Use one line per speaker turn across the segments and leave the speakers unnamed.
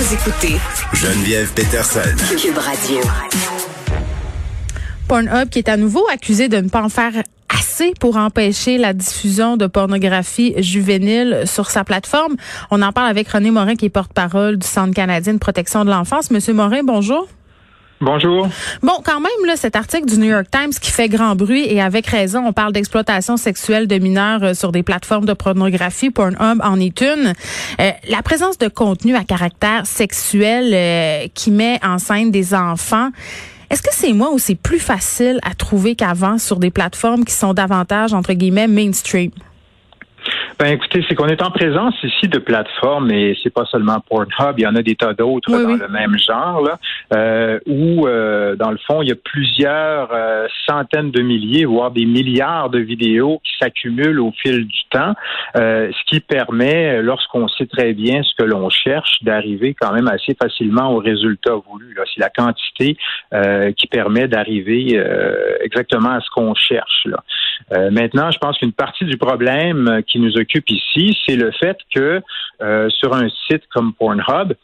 Vous écoutez
Geneviève Peterson.
Cube Radio.
Pornhub qui est à nouveau accusé de ne pas en faire assez pour empêcher la diffusion de pornographie juvénile sur sa plateforme. On en parle avec René Morin qui est porte-parole du Centre canadien de protection de l'enfance. Monsieur Morin, bonjour.
Bonjour.
Bon, quand même, là, cet article du New York Times qui fait grand bruit et avec raison, on parle d'exploitation sexuelle de mineurs euh, sur des plateformes de pornographie. Pornhub en est une. Euh, la présence de contenu à caractère sexuel euh, qui met en scène des enfants. Est-ce que c'est moi ou c'est plus facile à trouver qu'avant sur des plateformes qui sont davantage, entre guillemets, mainstream?
Ben écoutez, c'est qu'on est en présence ici de plateformes et c'est pas seulement Pornhub, il y en a des tas d'autres dans le même genre là, euh, où euh, dans le fond il y a plusieurs euh, centaines de milliers, voire des milliards de vidéos qui s'accumulent au fil du temps, ce qui permet, lorsqu'on sait très bien ce que l'on cherche, d'arriver quand même assez facilement au résultat voulu. C'est la quantité qui permet d'arriver exactement à ce qu'on cherche. Là. maintenant, je pense qu'une partie du problème qui nous occupe ici, c'est le fait que euh, sur un site comme Pornhub,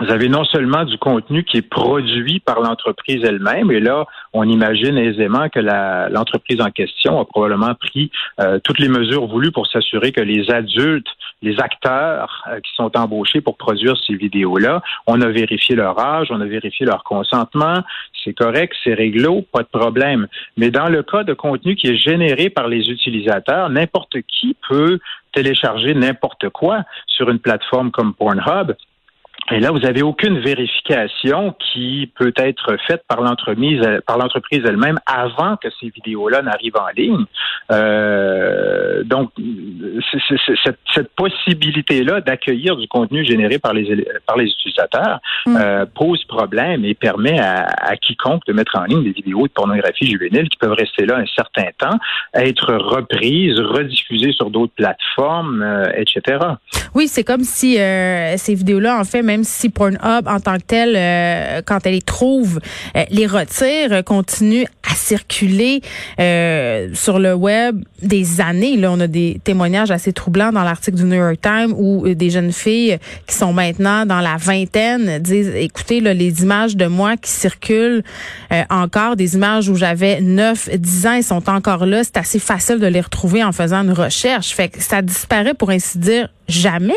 vous avez non seulement du contenu qui est produit par l'entreprise elle-même, et là, on imagine aisément que l'entreprise en question a probablement pris euh, toutes les mesures voulues pour s'assurer que les adultes, les acteurs euh, qui sont embauchés pour produire ces vidéos-là, on a vérifié leur âge, on a vérifié leur consentement, c'est correct, c'est réglo, pas de problème. Mais dans le cas de contenu qui est généré par les utilisateurs, n'importe qui peut télécharger n'importe quoi sur une plateforme comme Pornhub et là, vous n'avez aucune vérification qui peut être faite par l'entreprise, par l'entreprise elle-même avant que ces vidéos-là n'arrivent en ligne. Euh, donc, cette, cette possibilité-là d'accueillir du contenu généré par les par les utilisateurs mm. euh, pose problème et permet à, à, quiconque de mettre en ligne des vidéos de pornographie juvénile qui peuvent rester là un certain temps, être reprises, rediffusées sur d'autres plateformes, euh, etc.
Oui, c'est comme si euh, ces vidéos-là, en fait, même si Pornhub en tant que tel, euh, quand elle les trouve, euh, les retire, euh, continue à circuler sur le web des années. Là, on a des témoignages assez troublants dans l'article du New York Times où des jeunes filles qui sont maintenant dans la vingtaine disent, écoutez, là, les images de moi qui circulent encore, des images où j'avais 9, 10 ans, elles sont encore là. C'est assez facile de les retrouver en faisant une recherche. Fait que ça disparaît, pour ainsi dire, jamais.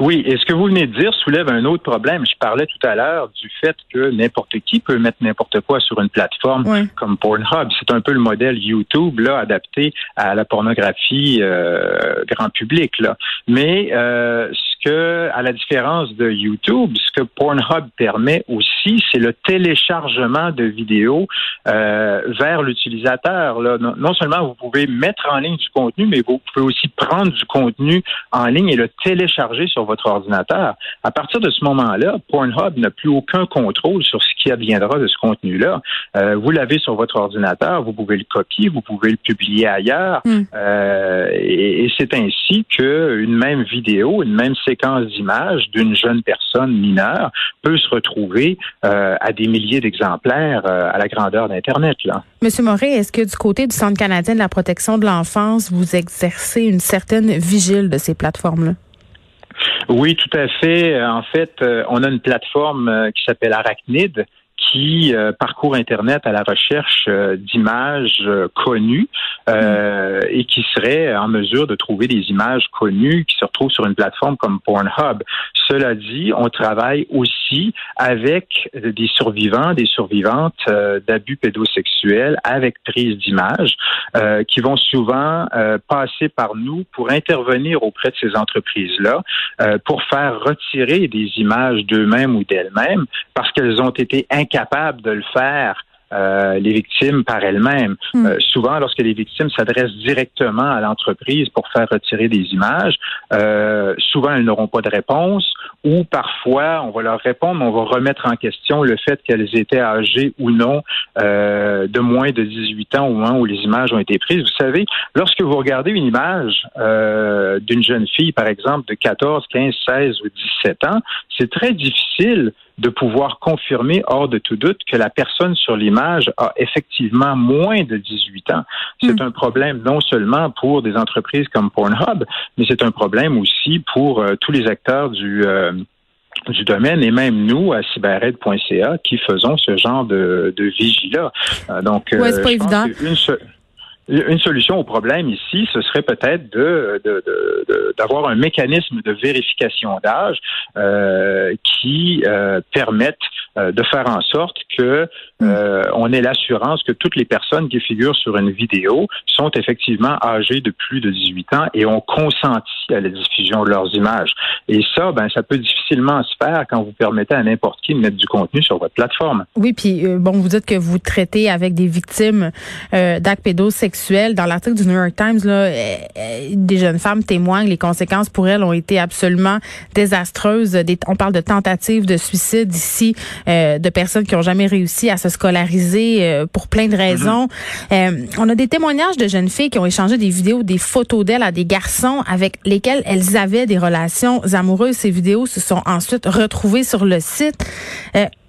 Oui, et ce que vous venez de dire soulève un autre problème. Je parlais tout à l'heure du fait que n'importe qui peut mettre n'importe quoi sur une plateforme comme Pornhub. C'est un peu le modèle YouTube là adapté à la pornographie euh, grand public là. Mais euh, que, à la différence de YouTube, ce que Pornhub permet aussi, c'est le téléchargement de vidéos euh, vers l'utilisateur. Non, seulement vous pouvez mettre en ligne du contenu, mais vous pouvez aussi prendre du contenu en ligne et le télécharger sur votre ordinateur. À partir de ce moment-là, Pornhub n'a plus aucun contrôle sur ce qui adviendra de ce contenu-là. Euh, vous l'avez sur votre ordinateur, vous pouvez le copier, vous pouvez le publier ailleurs, hmm. euh, et, et c'est ainsi qu'une même vidéo, une même séquence séquence d'images d'une jeune personne mineure peut se retrouver euh, à des milliers d'exemplaires euh, à la grandeur d'Internet. Là.
Monsieur Moret, est-ce que du côté du Centre canadien de la protection de l'enfance, vous exercez une certaine vigile de ces plateformes-là?
Oui, tout à fait. En fait, euh, on a une plateforme qui s'appelle Arachnid qui euh, parcourt Internet à la recherche euh, d'images euh, connues et qui serait en mesure de trouver des images connues qui se retrouvent sur une plateforme comme Pornhub. Cela dit, on travaille aussi avec des survivants, des survivantes d'abus pédosexuels avec prise d'images qui vont souvent passer par nous pour intervenir auprès de ces entreprises-là pour faire retirer des images d'eux-mêmes ou d'elles-mêmes parce qu'elles ont été incapables de le faire euh, les victimes par elles-mêmes. Hmm. Euh, souvent, lorsque les victimes s'adressent directement à l'entreprise pour faire retirer des images, euh, souvent elles n'auront pas de réponse ou parfois on va leur répondre, mais on va remettre en question le fait qu'elles étaient âgées ou non de moins de 18 ans au moment où les images ont été prises. Vous savez, lorsque vous regardez une image d'une jeune fille, par exemple, de 14, 15, 16 ou 17 ans, c'est très difficile de pouvoir confirmer hors de tout doute que la personne sur l'image a effectivement moins de 18 ans. C'est hmm. un problème non seulement pour des entreprises comme Pornhub, mais c'est un problème aussi pour euh, tous les acteurs du euh, du domaine et même nous à cyberred.ca qui faisons ce genre de, de vigie-là.
Euh, donc, c'est pas évident.
Une solution au problème ici, ce serait peut-être de, d'avoir un mécanisme de vérification d'âge euh, qui euh, permette euh, de faire en sorte que. Euh, on ait l'assurance que toutes les personnes qui figurent sur une vidéo sont effectivement âgées de plus de 18 ans et ont consenti à la diffusion de leurs images. Et ça, ben, ça peut difficilement se faire quand vous permettez à n'importe qui de mettre du contenu sur votre plateforme.
Oui, puis bon, vous dites que vous traitez avec des victimes d'actes pédosexuels dans l'article du New York Times, là, euh, euh, des jeunes femmes témoignent, les conséquences pour elles ont été absolument désastreuses. on parle de tentatives de suicide ici, euh, de personnes qui ont jamais réussi à se scolariser pour plein de raisons. on a des témoignages de jeunes filles qui ont échangé des vidéos, des photos d'elles à des garçons avec lesquels elles avaient des relations amoureuses. Ces vidéos se sont ensuite retrouvées sur le site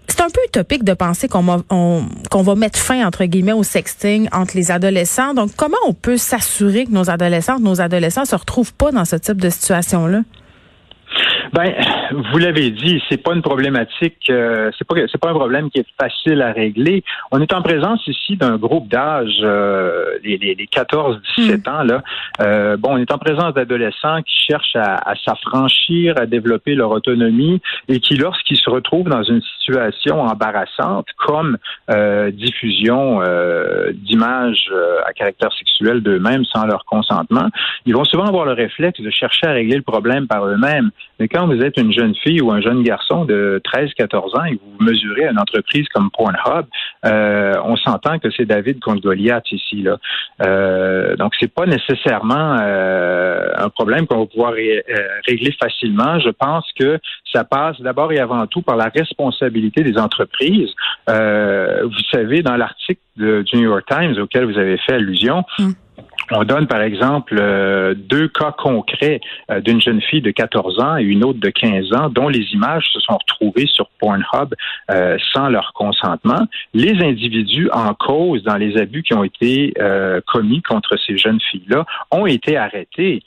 c'est un peu utopique de penser qu'on va, va mettre fin, entre guillemets, au sexting entre les adolescents. Donc, comment on peut s'assurer que nos adolescents, nos adolescents se retrouvent pas dans ce type de situation-là?
Ben, vous l'avez dit, c'est pas une problématique, euh, c'est pas c'est pas un problème qui est facile à régler. On est en présence ici d'un groupe d'âge, euh, les, les, 14-17 hmm. ans là. Euh, bon, on est en présence d'adolescents qui cherchent à, à s'affranchir, à développer leur autonomie et qui, lorsqu'ils se retrouvent dans une situation embarrassante, comme euh, diffusion d'images à caractère sexuel d'eux-mêmes sans leur consentement, ils vont souvent avoir le réflexe de chercher à régler le problème par eux-mêmes. Mais quand vous êtes une jeune fille ou un jeune garçon de 13-14 ans et que vous mesurez une entreprise comme Pornhub, euh, on s'entend que c'est David contre Goliath ici. Là. Euh, donc, c'est pas nécessairement euh, un problème qu'on va pouvoir euh, régler facilement. Je pense que ça passe d'abord et avant tout par la responsabilité des entreprises. vous savez, dans l'article du New York Times auquel vous avez fait allusion, mm. On donne par exemple euh, deux cas concrets euh, d'une jeune fille de 14 ans et une autre de 15 ans dont les images se sont retrouvées sur Pornhub euh, sans leur consentement. Les individus en cause dans les abus qui ont été commis contre ces jeunes filles-là ont été arrêtés.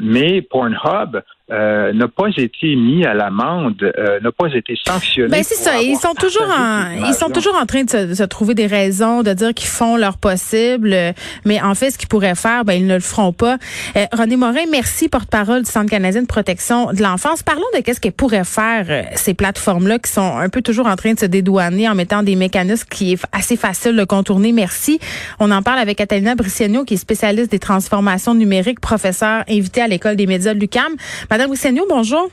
mais Pornhub euh, n'a pas été mis à l'amende, euh, n'a pas été sanctionné.
Ben c'est ça. Ils sont toujours en, ils sont toujours en train de se, trouver des raisons, de dire qu'ils font leur possible, mais en fait, ce qu'ils pourraient faire, ben ils ne le feront pas. Euh, René Morin, merci, porte-parole du Centre canadien de protection de l'enfance. Parlons de qu'est-ce qu'elles pourraient faire ces plateformes-là qui sont un peu toujours en train de se dédouaner en mettant des mécanismes qui est assez facile de contourner. Merci. On en parle avec Catalina Briciano, qui est spécialiste des transformations numériques, professeur invité à l'école des médias de l'UCAM. Madame Rousseau, bonjour.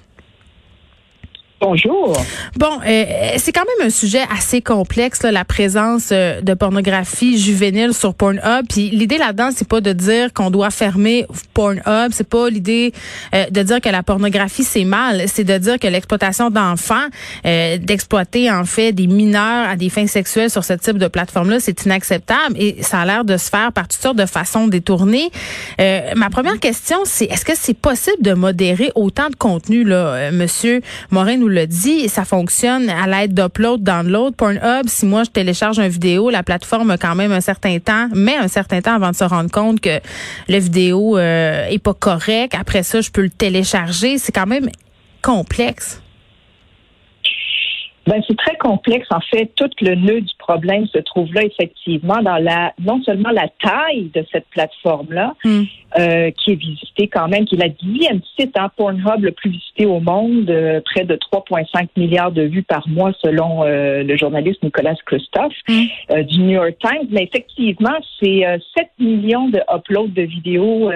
Bonjour.
Bon, euh, c'est quand même un sujet assez complexe, la présence euh, de pornographie juvénile sur Pornhub. Puis l'idée là-dedans, c'est pas de dire qu'on doit fermer Pornhub. C'est pas l'idée euh, de dire que la pornographie c'est mal. C'est de dire que l'exploitation d'enfants, d'exploiter en fait des mineurs à des fins sexuelles sur ce type de plateforme-là, c'est inacceptable et ça a l'air de se faire par toutes sortes de façons détournées. ma première question, c'est est-ce que c'est possible de modérer autant de contenu là, Monsieur Morin? Nous l'a dit, ça fonctionne à l'aide d'upload, download. Pornhub, si moi je télécharge une vidéo, la plateforme a quand même un certain temps, met un certain temps avant de se rendre compte que la vidéo euh, est pas correcte. Après ça, je peux le télécharger. C'est quand même complexe.
Ben, c'est très complexe. En fait, tout le nœud du problème se trouve là, effectivement, dans la non seulement la taille de cette plateforme-là, hmm. euh, qui est visitée quand même, qui est la dixième site hein, Pornhub le plus visité au monde, euh, près de 3,5 milliards de vues par mois selon euh, le journaliste Nicolas Christophe hmm. du New York Times. Mais effectivement, c'est 7 millions de uploads de vidéos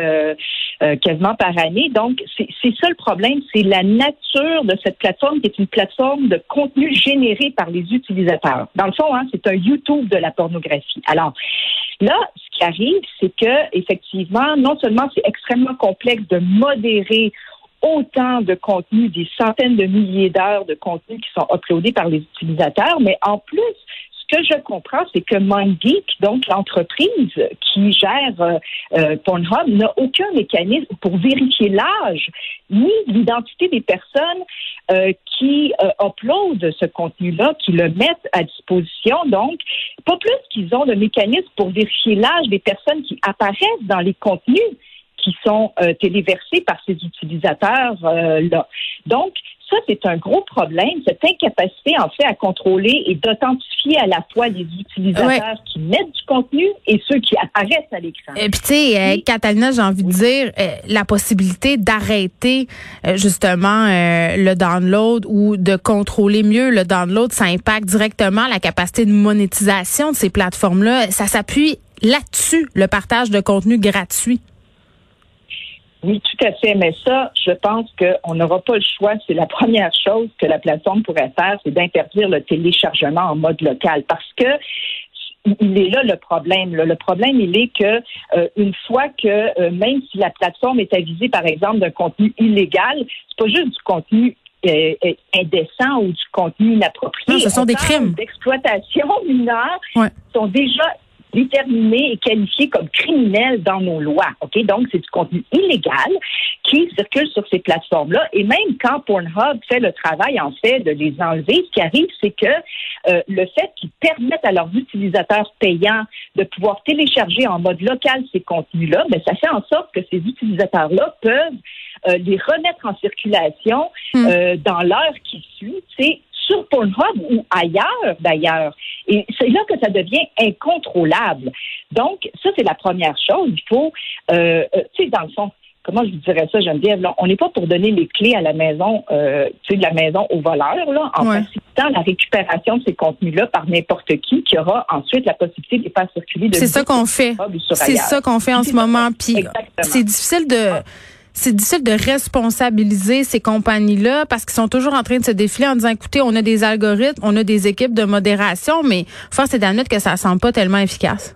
quasiment par année. Donc, c'est ça le problème, c'est la nature de cette plateforme qui est une plateforme de contenu généré par les utilisateurs. Dans le fond, hein, c'est c'est un YouTube de la pornographie. Alors, là, ce qui arrive, c'est que, effectivement, non seulement c'est extrêmement complexe de modérer autant de contenu, des centaines de milliers d'heures de contenu qui sont uploadés par les utilisateurs, mais en plus, ce que je comprends, c'est que MindGeek, donc l'entreprise qui gère euh, euh, Pornhub, n'a aucun mécanisme pour vérifier l'âge ni l'identité des personnes euh, qui uploadent ce contenu-là, qui le mettent à disposition. Donc, pas plus qu'ils ont le mécanisme pour vérifier l'âge des personnes qui apparaissent dans les contenus qui sont téléversés par ces utilisateurs-là. Donc, ça, c'est un gros problème, cette incapacité, en fait, à contrôler et d'authentifier à la fois les utilisateurs qui mettent du contenu et ceux qui apparaissent à l'écran.
Et puis, tu sais, euh, Catalina, j'ai envie de dire, euh, la possibilité d'arrêter, euh, justement, le download ou de contrôler mieux le download, ça impacte directement la capacité de monétisation de ces plateformes-là. Ça s'appuie là-dessus, le partage de contenu gratuit.
Oui, tout à fait. Mais ça, je pense qu'on n'aura pas le choix. C'est la première chose que la plateforme pourrait faire, c'est d'interdire le téléchargement en mode local. Parce que il est là le problème. Le problème, il est que euh, une fois que euh, même si la plateforme est avisée, par exemple, d'un contenu illégal, c'est pas juste du contenu euh, indécent ou du contenu inapproprié.
Non, ce sont des crimes
d'exploitation mineure sont déjà déterminés et qualifiés comme criminels dans nos lois. Ok, donc c'est du contenu illégal qui circule sur ces plateformes-là. Et même quand Pornhub fait le travail en fait de les enlever, ce qui arrive, c'est que euh, le fait qu'ils permettent à leurs utilisateurs payants de pouvoir télécharger en mode local ces contenus-là, ben ça fait en sorte que ces utilisateurs-là peuvent euh, les remettre en circulation hmm. euh, dans l'heure qui suit. C'est sur Pornhub ou ailleurs d'ailleurs. Et c'est là que ça devient incontrôlable. Donc, ça, c'est la première chose. Il faut, euh, euh, tu sais, dans le fond, comment je vous dirais ça, Geneviève, là, on n'est pas pour donner les clés à la maison, euh, tu sais, de la maison aux voleurs, là, en facilitant la récupération de ces contenus-là par n'importe qui, qui aura ensuite la possibilité de les faire circuler.
C'est ça qu'on fait. C'est ça qu'on fait en ce moment. Puis c'est difficile de c'est difficile de responsabiliser ces compagnies-là parce qu'ils sont toujours en train de se défiler en disant, écoutez, on a des algorithmes, on a des équipes de modération, mais force est d'admettre que ça ne semble pas tellement efficace.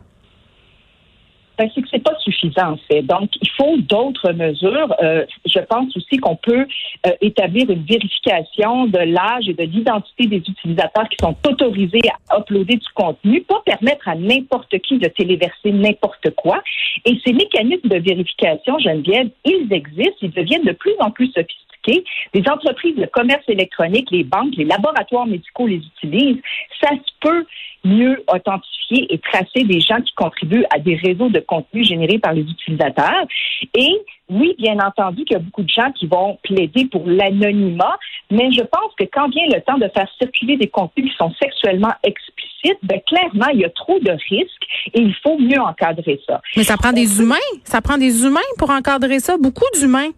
Ben, c'est que c'est pas suffisant en fait. Donc, il faut d'autres mesures. Euh, je pense aussi qu'on peut euh, établir une vérification de l'âge et de l'identité des utilisateurs qui sont autorisés à uploader du contenu, pas permettre à n'importe qui de téléverser n'importe quoi. Et ces mécanismes de vérification, Geneviève, ils existent, ils deviennent de plus en plus sophistiqués. Les entreprises de commerce électronique, les banques, les laboratoires médicaux les utilisent. Ça se peut mieux authentifier et tracer des gens qui contribuent à des réseaux de contenu générés par les utilisateurs. Et oui, bien entendu qu'il y a beaucoup de gens qui vont plaider pour l'anonymat, mais je pense que quand vient le temps de faire circuler des contenus qui sont sexuellement explicites, ben clairement, il y a trop de risques et il faut mieux encadrer ça.
Mais ça prend des humains, ça prend des humains pour encadrer ça, beaucoup d'humains.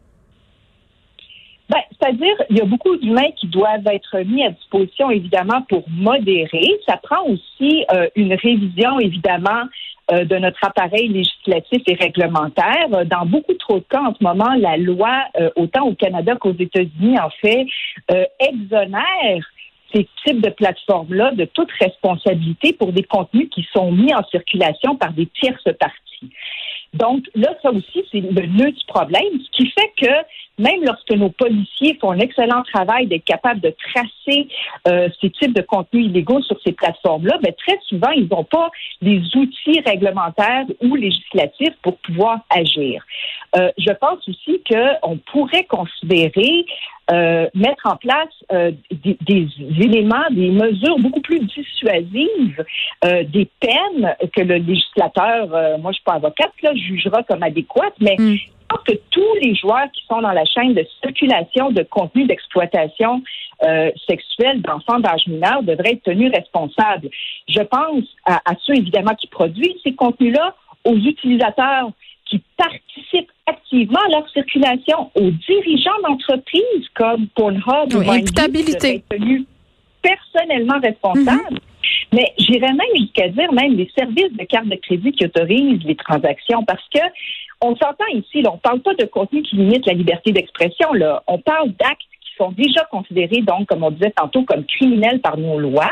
Ben, c'est-à-dire, il y a beaucoup d'humains qui doivent être mis à disposition, évidemment, pour modérer. Ça prend aussi euh, une révision, évidemment, euh, de notre appareil législatif et réglementaire. Dans beaucoup trop de cas, en ce moment, la loi, euh, autant au Canada qu'aux États-Unis, en fait, exonère ces types de plateformes-là de toute responsabilité pour des contenus qui sont mis en circulation par des tierces parties. Donc là, ça aussi, c'est le nœud du problème, ce qui fait que même lorsque nos policiers font un excellent travail d'être capables de tracer euh, ces types de contenus illégaux sur ces plateformes-là, ben, très souvent, ils n'ont pas les outils réglementaires ou législatifs pour pouvoir agir. Euh, je pense aussi qu'on pourrait considérer euh, mettre en place euh, des, des, éléments, des mesures beaucoup plus dissuasives, euh, des peines que le législateur, moi je suis pas avocate, là, jugera comme adéquates, mais mm. je pense que tous les joueurs qui sont dans la chaîne de circulation de contenu d'exploitation sexuelle d'enfants d'âge mineur devraient être tenus responsables. Je pense à, à ceux évidemment qui produisent ces contenus-là, aux utilisateurs qui participent activement à leur circulation, aux dirigeants d'entreprises comme Pornhub
ou imputabilité.
tenus personnellement responsables. Mhm. Mais j'irais même jusqu'à dire même les services de carte de crédit qui autorisent les transactions parce que on s'entend ici, là, on parle pas de contenu qui limite la liberté d'expression, là. On parle d'actes qui sont déjà considérés, donc, comme on disait tantôt, comme criminels par nos lois.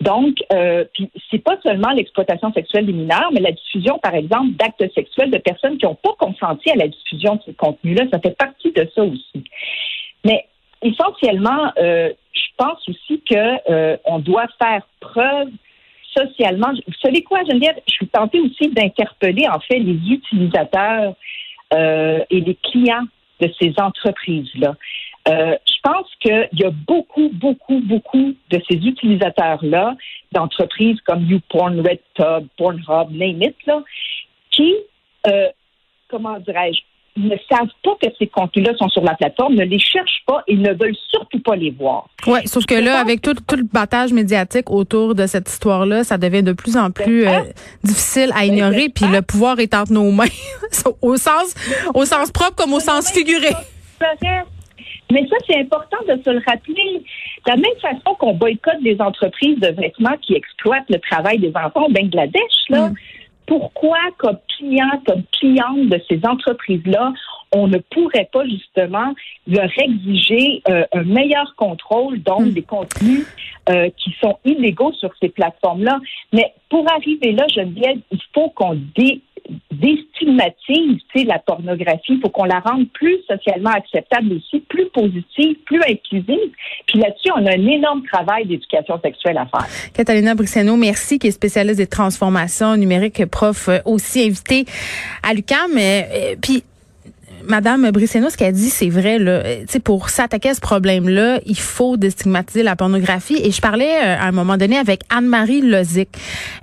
Donc, euh, puis c'est pas seulement l'exploitation sexuelle des mineurs, mais la diffusion, par exemple, d'actes sexuels de personnes qui n'ont pas consenti à la diffusion de ces contenus-là, ça fait partie de ça aussi. Mais essentiellement, euh, je pense aussi que euh, on doit faire preuve socialement. Vous savez quoi, Geneviève? Je suis tentée aussi d'interpeller, en fait, les utilisateurs euh, et les clients de ces entreprises-là. Euh, pense qu'il y a beaucoup, beaucoup, beaucoup de ces utilisateurs-là, d'entreprises comme YouPorn, RedTub, Pornhub, name it, là, qui, euh, comment dirais-je, ne savent pas que ces contenus-là sont sur la plateforme, ne les cherchent pas et ne veulent surtout pas les voir.
Oui, sauf que là, avec tout, tout, le battage médiatique autour de cette histoire-là, ça devient de plus en plus euh, difficile à ignorer, puis le pouvoir est entre nos mains, au sens, au sens propre comme au sens figuré.
Mais ça, c'est important de se le rappeler. De la même façon qu'on boycotte les entreprises de vêtements qui exploitent le travail des enfants au Bangladesh, là, mm. pourquoi, comme client, comme cliente de ces entreprises-là, on ne pourrait pas justement leur exiger euh, un meilleur contrôle donc mm. des contenus euh, qui sont illégaux sur ces plateformes-là? Mais pour arriver là, Geneviève, il faut qu'on dé déstigmatise la pornographie. Faut qu'on la rende plus socialement acceptable aussi, plus positive, plus inclusive. Puis là-dessus, on a un énorme travail d'éducation sexuelle à faire.
Catalina Briceno, merci, qui est spécialiste des transformations numériques, prof euh, aussi invité à l'UQAM. Euh, puis Madame Brisseno, ce qu'elle dit, c'est vrai. Là. pour s'attaquer à ce problème-là, il faut déstigmatiser la pornographie. Et je parlais euh, à un moment donné avec Anne-Marie Lozic,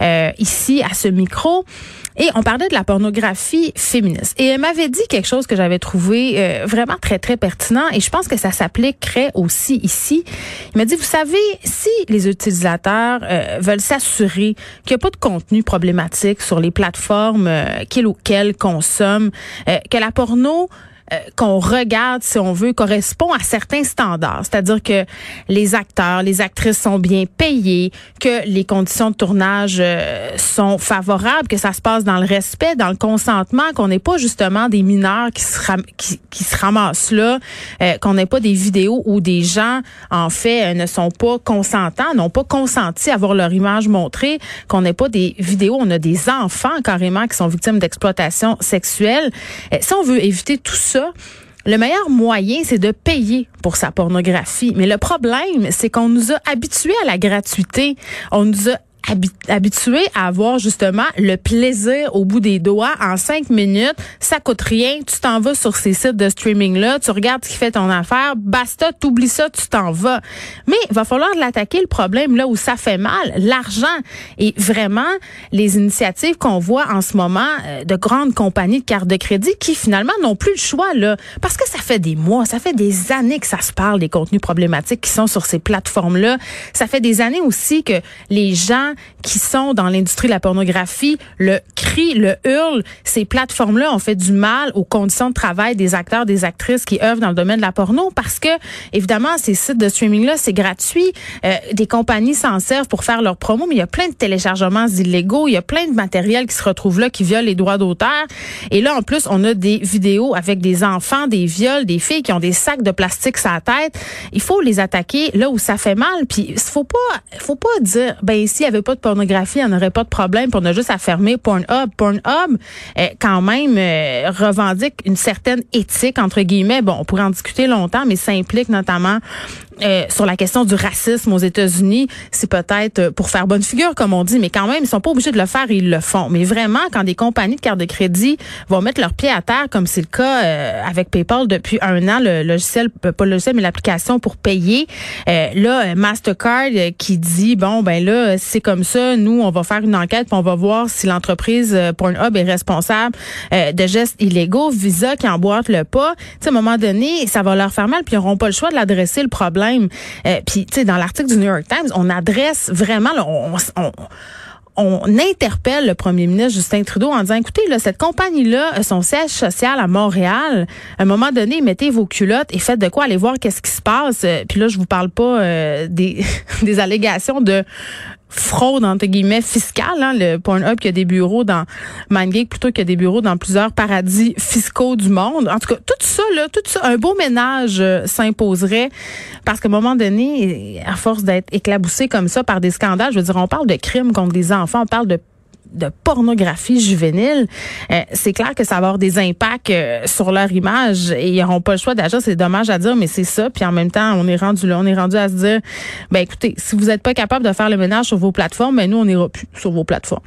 euh, ici à ce micro. Et on parlait de la pornographie féministe. Et elle m'avait dit quelque chose que j'avais trouvé euh, vraiment très, très pertinent. Et je pense que ça s'appliquerait aussi ici. Il m'a dit, vous savez, si les utilisateurs veulent s'assurer qu'il n'y a pas de contenu problématique sur les plateformes qu'ils ou qu'elles consomment, que la porno euh, qu'on regarde, si on veut, correspond à certains standards. C'est-à-dire que les acteurs, les actrices sont bien payés, que les conditions de tournage euh, sont favorables, que ça se passe dans le respect, dans le consentement, qu'on n'est pas justement des mineurs qui se, ramassent là, euh, qu'on n'ait pas des vidéos où des gens, en fait, ne sont pas consentants, n'ont pas consenti à voir leur image montrée, qu'on n'ait pas des vidéos, on a des enfants carrément qui sont victimes d'exploitation sexuelle. si on veut éviter tout ça, le meilleur moyen, c'est de payer pour sa pornographie. Mais le problème, c'est qu'on nous a habitués à la gratuité. On nous a habitué à avoir justement le plaisir au bout des doigts en cinq minutes. Ça coûte rien. Tu t'en vas sur ces sites de streaming-là, tu regardes ce qui fait ton affaire. Basta, t'oublies ça, tu t'en vas. Mais il va falloir l'attaquer le problème là où ça fait mal, l'argent. Et vraiment, les initiatives qu'on voit en ce moment euh, de grandes compagnies de cartes de crédit qui finalement n'ont plus le choix là. Parce que ça fait des mois, ça fait des années que ça se parle des contenus problématiques qui sont sur ces plateformes-là. Ça fait des années aussi que les gens qui sont dans l'industrie de la pornographie le crient, le hurlent. Ces plateformes-là ont fait du mal aux conditions de travail des acteurs, des actrices qui œuvrent dans le domaine de la porno parce que, évidemment, ces sites de streaming-là, c'est gratuit. Euh, des compagnies s'en servent pour faire leur promo, mais il y a plein de téléchargements illégaux. Il y a plein de matériel qui se retrouve là, qui viole les droits d'auteur. Et là, en plus, on a des vidéos avec des enfants, des viols, des filles qui ont des sacs de plastique sur la tête. Il faut les attaquer là où ça fait mal. Puis, faut pas, faut pas dire, ben ici, il pas de pornographie, il n'y en aurait pas de problème, pour on a juste à fermer Pornhub. Pornhub, euh, quand même, euh, revendique une certaine éthique, entre guillemets. Bon, on pourrait en discuter longtemps, mais ça implique notamment euh, sur la question du racisme aux États-Unis, c'est peut-être euh, pour faire bonne figure, comme on dit, mais quand même, ils sont pas obligés de le faire ils le font. Mais vraiment, quand des compagnies de cartes de crédit vont mettre leurs pieds à terre, comme c'est le cas euh, avec PayPal depuis un an, le logiciel, pas le logiciel, mais l'application pour payer, là, Mastercard qui dit, bon, ben là, c'est comme ça, nous, on va faire une enquête, puis on va voir si l'entreprise Pornhub est responsable de gestes illégaux. Visa qui emboîte le pas, tu sais, à un moment donné, ça va leur faire mal, puis ils n'auront pas le choix de l'adresser le problème euh, puis, tu sais, dans l'article du New York Times, on adresse vraiment, on, on, interpelle le premier ministre Justin Trudeau en disant, écoutez, là, cette compagnie-là, son siège social à Montréal, à un moment donné, mettez vos culottes et faites de quoi aller voir qu'est-ce qui se passe. Euh, puis là, je vous parle pas euh, des, des allégations de fraude entre guillemets fiscale. Hein, le Pornhub qui a des bureaux dans MindGeek plutôt qu'il y a des bureaux dans plusieurs paradis fiscaux du monde. En tout cas, tout ça, là, tout ça, un beau ménage euh, s'imposerait parce qu'à un moment donné, à force d'être éclaboussé comme ça par des scandales, je veux dire, on parle de crimes contre des enfants, on parle de de pornographie juvénile, euh, c'est clair que ça va avoir des impacts euh, sur leur image et ils n'auront pas le choix d'agir. C'est dommage à dire, mais c'est ça. Puis en même temps, on est rendu là, on est rendu à se dire, ben écoutez, si vous n'êtes pas capable de faire le ménage sur vos plateformes, ben nous on n'ira plus sur vos plateformes.